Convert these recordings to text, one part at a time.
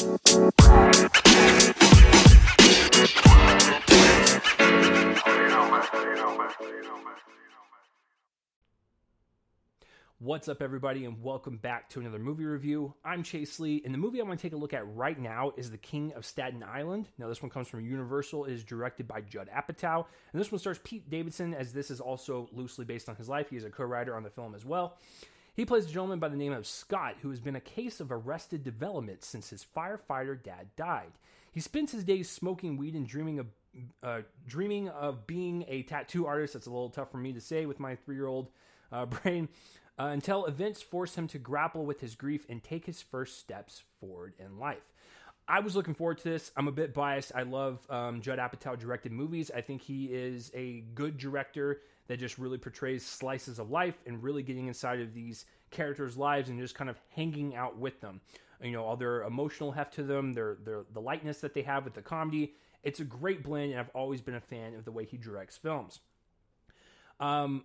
What's up, everybody, and welcome back to another movie review. I'm Chase Lee, and the movie I want to take a look at right now is The King of Staten Island. Now, this one comes from Universal, it is directed by Judd Apatow, and this one stars Pete Davidson, as this is also loosely based on his life. He is a co writer on the film as well. He plays a gentleman by the name of Scott, who has been a case of arrested development since his firefighter dad died. He spends his days smoking weed and dreaming of uh, dreaming of being a tattoo artist. That's a little tough for me to say with my three year old uh, brain uh, until events force him to grapple with his grief and take his first steps forward in life. I was looking forward to this. I'm a bit biased. I love um, Judd Apatow directed movies. I think he is a good director that just really portrays slices of life and really getting inside of these characters' lives and just kind of hanging out with them. You know, all their emotional heft to them, their, their the lightness that they have with the comedy. It's a great blend, and I've always been a fan of the way he directs films. Um,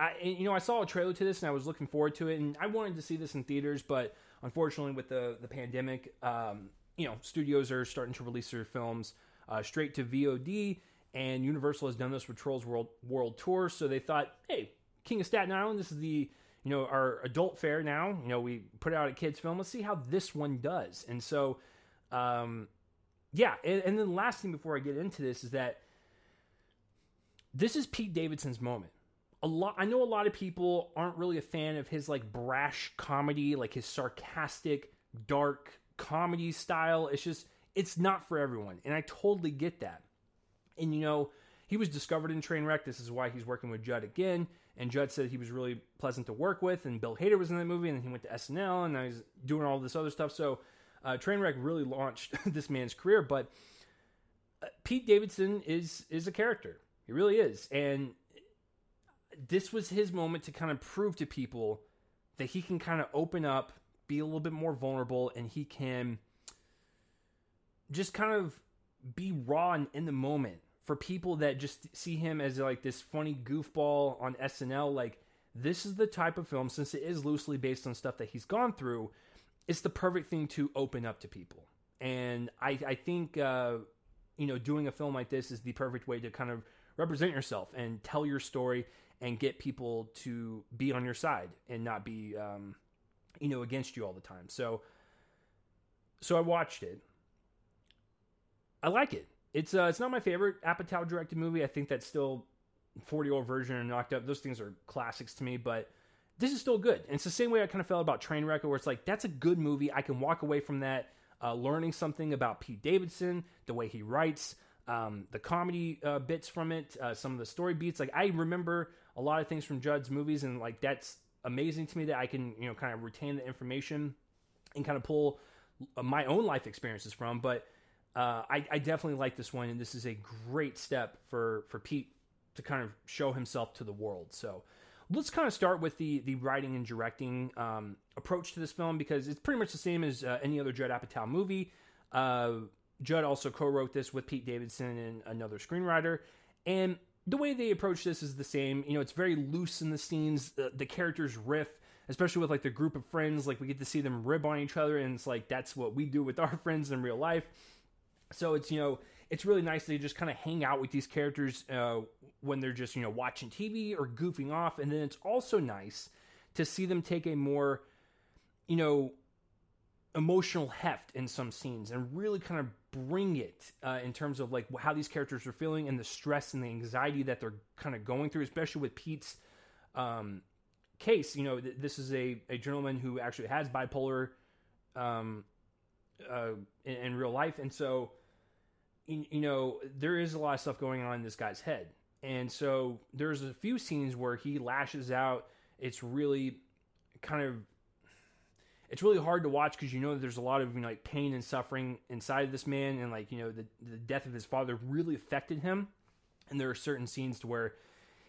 I you know I saw a trailer to this and I was looking forward to it and I wanted to see this in theaters, but unfortunately with the the pandemic, um, you know studios are starting to release their films uh, straight to VOD, and Universal has done this with Trolls World World Tour, so they thought, hey, King of Staten Island, this is the you know our adult fare now. You know we put out a kids film. Let's see how this one does. And so, um, yeah, and, and then the last thing before I get into this is that this is Pete Davidson's moment a lot I know a lot of people aren't really a fan of his like brash comedy, like his sarcastic, dark comedy style. It's just it's not for everyone, and I totally get that. And you know, he was discovered in Trainwreck. This is why he's working with Judd again. And Judd said he was really pleasant to work with, and Bill Hader was in that movie, and then he went to SNL, and now he's doing all this other stuff. So, uh, Trainwreck really launched this man's career. But uh, Pete Davidson is is a character. He really is, and this was his moment to kind of prove to people that he can kind of open up, be a little bit more vulnerable, and he can just kind of be raw and in the moment for people that just see him as like this funny goofball on SNL. Like, this is the type of film, since it is loosely based on stuff that he's gone through, it's the perfect thing to open up to people. And I, I think, uh, you know, doing a film like this is the perfect way to kind of represent yourself and tell your story and get people to be on your side and not be um, you know against you all the time so so i watched it i like it it's uh it's not my favorite apatow directed movie i think that's still 40 year old virgin and knocked up those things are classics to me but this is still good and it's the same way i kind of felt about trainwreck where it's like that's a good movie i can walk away from that uh, learning something about pete davidson the way he writes um, the comedy uh, bits from it, uh, some of the story beats. Like I remember a lot of things from Judd's movies, and like that's amazing to me that I can you know kind of retain the information and kind of pull uh, my own life experiences from. But uh, I, I definitely like this one, and this is a great step for for Pete to kind of show himself to the world. So let's kind of start with the the writing and directing um, approach to this film because it's pretty much the same as uh, any other Judd Apatow movie. Uh, Judd also co-wrote this with Pete Davidson and another screenwriter, and the way they approach this is the same. You know, it's very loose in the scenes. The, the characters riff, especially with like the group of friends. Like we get to see them rib on each other, and it's like that's what we do with our friends in real life. So it's you know it's really nice to just kind of hang out with these characters uh, when they're just you know watching TV or goofing off, and then it's also nice to see them take a more you know emotional heft in some scenes and really kind of bring it uh, in terms of like how these characters are feeling and the stress and the anxiety that they're kind of going through, especially with Pete's um, case. You know, th- this is a, a gentleman who actually has bipolar um, uh, in, in, real life, and so you, know there is a lot of stuff going on in this guy's head, and so there's a few scenes where he lashes out. It's really kind of it's really hard to watch because you know there's a lot of you know, like pain and suffering inside of this man, and like you know the the death of his father really affected him. And there are certain scenes to where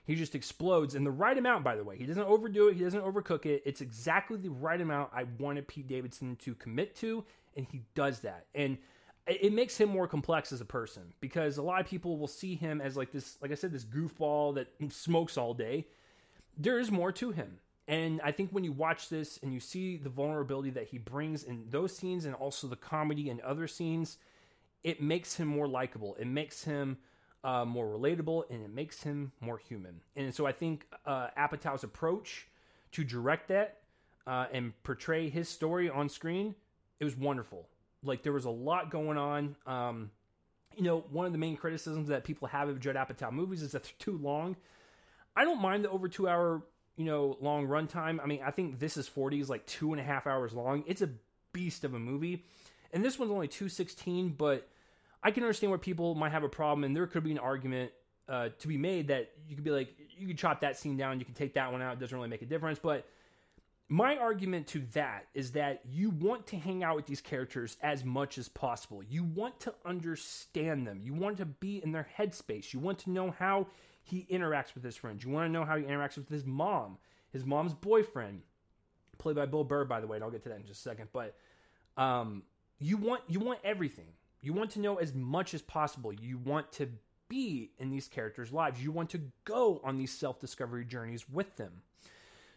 he just explodes, and the right amount, by the way. He doesn't overdo it. He doesn't overcook it. It's exactly the right amount I wanted Pete Davidson to commit to, and he does that. And it makes him more complex as a person because a lot of people will see him as like this, like I said, this goofball that smokes all day. There is more to him And I think when you watch this and you see the vulnerability that he brings in those scenes and also the comedy and other scenes, it makes him more likable. It makes him uh, more relatable and it makes him more human. And so I think uh, Apatow's approach to direct that uh, and portray his story on screen, it was wonderful. Like there was a lot going on. Um, you know, one of the main criticisms that people have of Judd Apatow movies is that they're too long. I don't mind the over two hour, you know, long runtime. I mean, I think this is 40 is like two and a half hours long. It's a beast of a movie. And this one's only 216, but I can understand where people might have a problem, and there could be an argument uh, to be made that you could be like, you could chop that scene down, you can take that one out, it doesn't really make a difference. But my argument to that is that you want to hang out with these characters as much as possible. You want to understand them. You want to be in their headspace. You want to know how he interacts with his friends. You want to know how he interacts with his mom, his mom's boyfriend, played by Bill Burr, by the way. And I'll get to that in just a second. But um, you want you want everything. You want to know as much as possible. You want to be in these characters' lives. You want to go on these self discovery journeys with them.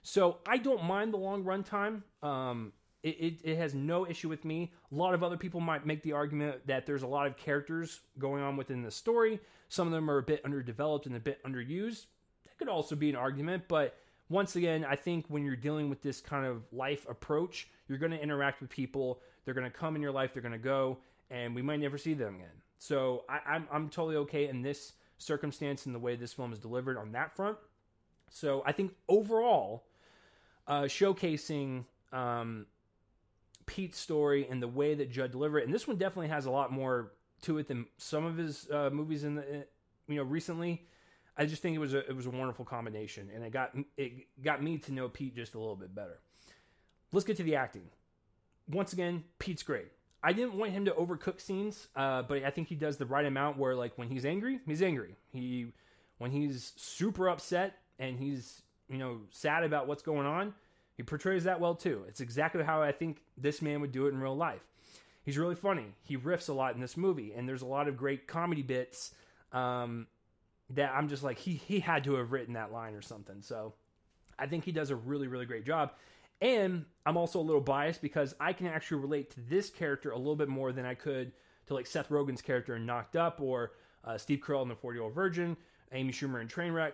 So I don't mind the long runtime. Um, it, it, it, has no issue with me. A lot of other people might make the argument that there's a lot of characters going on within the story. Some of them are a bit underdeveloped and a bit underused. That could also be an argument, but once again, I think when you're dealing with this kind of life approach, you're going to interact with people. They're going to come in your life. They're going to go, and we might never see them again. So I, I'm I'm totally okay in this circumstance and the way this film is delivered on that front. So I think overall, uh, showcasing um, Pete's story and the way that Judd delivered it, and this one definitely has a lot more to it than some of his uh, movies in the you know recently. I just think it was a it was a wonderful combination, and it got it got me to know Pete just a little bit better. Let's get to the acting. Once again, Pete's great. I didn't want him to overcook scenes, uh, but I think he does the right amount. Where like when he's angry, he's angry. He when he's super upset and he's you know sad about what's going on, he portrays that well too. It's exactly how I think this man would do it in real life. He's really funny. He riffs a lot in this movie, and there's a lot of great comedy bits um, that I'm just like he he had to have written that line or something. So I think he does a really really great job. And I'm also a little biased because I can actually relate to this character a little bit more than I could to like Seth Rogen's character in Knocked Up or uh, Steve Carell in The 40 Year Old Virgin, Amy Schumer in Trainwreck.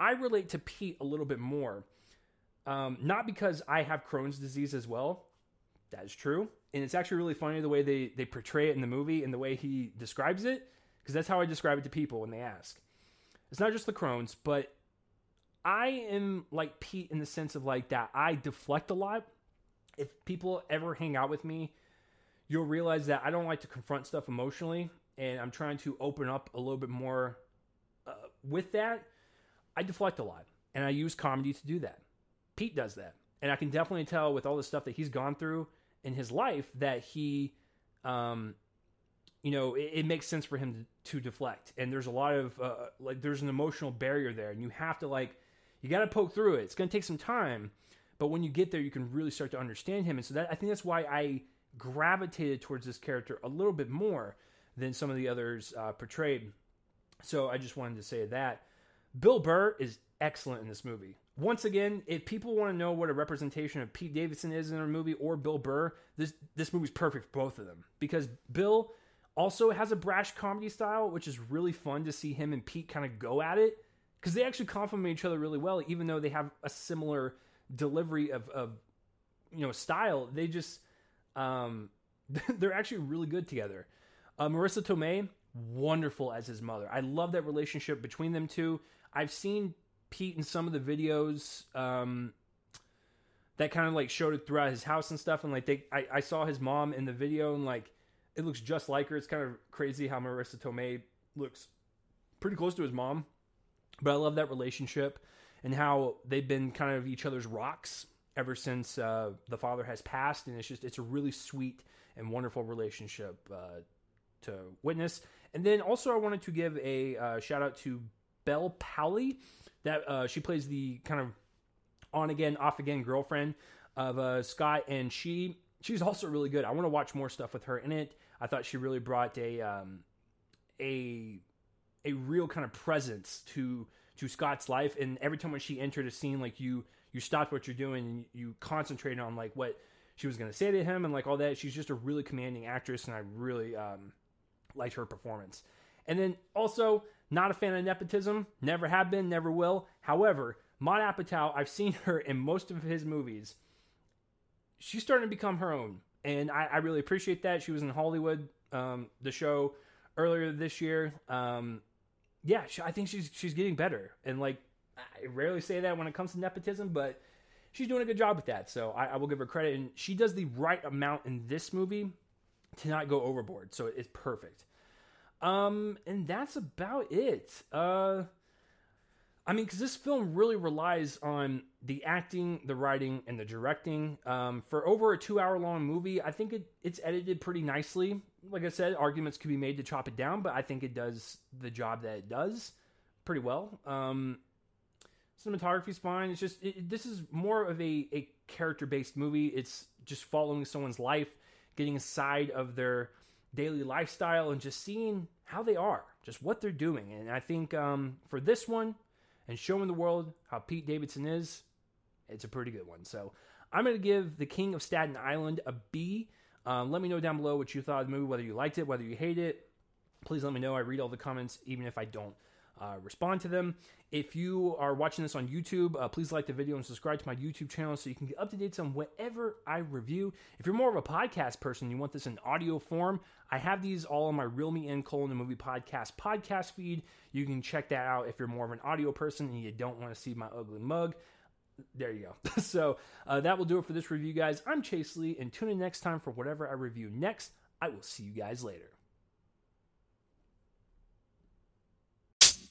I relate to Pete a little bit more. Um, not because I have Crohn's disease as well. That is true. And it's actually really funny the way they, they portray it in the movie and the way he describes it, because that's how I describe it to people when they ask. It's not just the Crohn's, but I am like Pete in the sense of like that I deflect a lot. If people ever hang out with me, you'll realize that I don't like to confront stuff emotionally, and I'm trying to open up a little bit more uh, with that. I deflect a lot, and I use comedy to do that. Pete does that, and I can definitely tell with all the stuff that he's gone through in his life that he, um, you know, it, it makes sense for him to, to, deflect. And there's a lot of uh, like there's an emotional barrier there, and you have to like you got to poke through it. It's going to take some time, but when you get there, you can really start to understand him. And so that I think that's why I gravitated towards this character a little bit more than some of the others uh, portrayed. So I just wanted to say that. Bill Burr is excellent in this movie. Once again, if people want to know what a representation of Pete Davidson is in a movie or Bill Burr, this this movie's perfect for both of them because Bill also has a brash comedy style, which is really fun to see him and Pete kind of go at it because they actually complement each other really well, even though they have a similar delivery of, of you know style. They just um, they're actually really good together. Uh, Marisa Tomei, wonderful as his mother. I love that relationship between them two. I've seen Pete in some of the videos um, that kind of like showed it throughout his house and stuff, and like they, I, I saw his mom in the video, and like it looks just like her. It's kind of crazy how Marisa Tomei looks pretty close to his mom. But I love that relationship and how they've been kind of each other's rocks ever since uh, the father has passed, and it's just it's a really sweet and wonderful relationship uh, to witness. And then also I wanted to give a uh, shout out to Bel Powley, that uh, she plays the kind of on again off again girlfriend of uh, Scott, and she she's also really good. I want to watch more stuff with her in it. I thought she really brought a um, a a real kind of presence to to Scott's life. And every time when she entered a scene, like you you stopped what you're doing and you concentrated on like what she was going to say to him and like all that. She's just a really commanding actress, and I really um, liked her performance. And then also, not a fan of nepotism. Never have been, never will. However, Maude Apatow, I've seen her in most of his movies. She's starting to become her own, and I, I really appreciate that. She was in Hollywood, um, the show earlier this year. Um, yeah, she, I think she's she's getting better, and like I rarely say that when it comes to nepotism, but she's doing a good job with that. So I, I will give her credit, and she does the right amount in this movie to not go overboard. So it's perfect. Um, and that's about it. Uh, I mean, because this film really relies on the acting, the writing, and the directing. Um, for over a two-hour-long movie, I think it, it's edited pretty nicely. Like I said, arguments could be made to chop it down, but I think it does the job that it does pretty well. Um, cinematography's fine. It's just it, this is more of a, a character-based movie. It's just following someone's life, getting a side of their daily lifestyle, and just seeing how they are, just what they're doing. And I think um, for this one and showing the world how Pete Davidson is, it's a pretty good one. So I'm going to give The King of Staten Island a B. Um, let me know down below what you thought of the movie, whether you liked it, whether you hate it. Please let me know. I read all the comments, even if I don't uh, respond to them. If you are watching this on YouTube, uh, please like the video and subscribe to my YouTube channel so you can get up to date on whatever I review. If you're more of a podcast person, you want this in audio form, I have these all on my Real Me In colon the movie podcast podcast feed. You can check that out if you're more of an audio person and you don't want to see my ugly mug. There you go. so uh, that will do it for this review, guys. I'm Chase Lee, and tune in next time for whatever I review next. I will see you guys later. you know, man.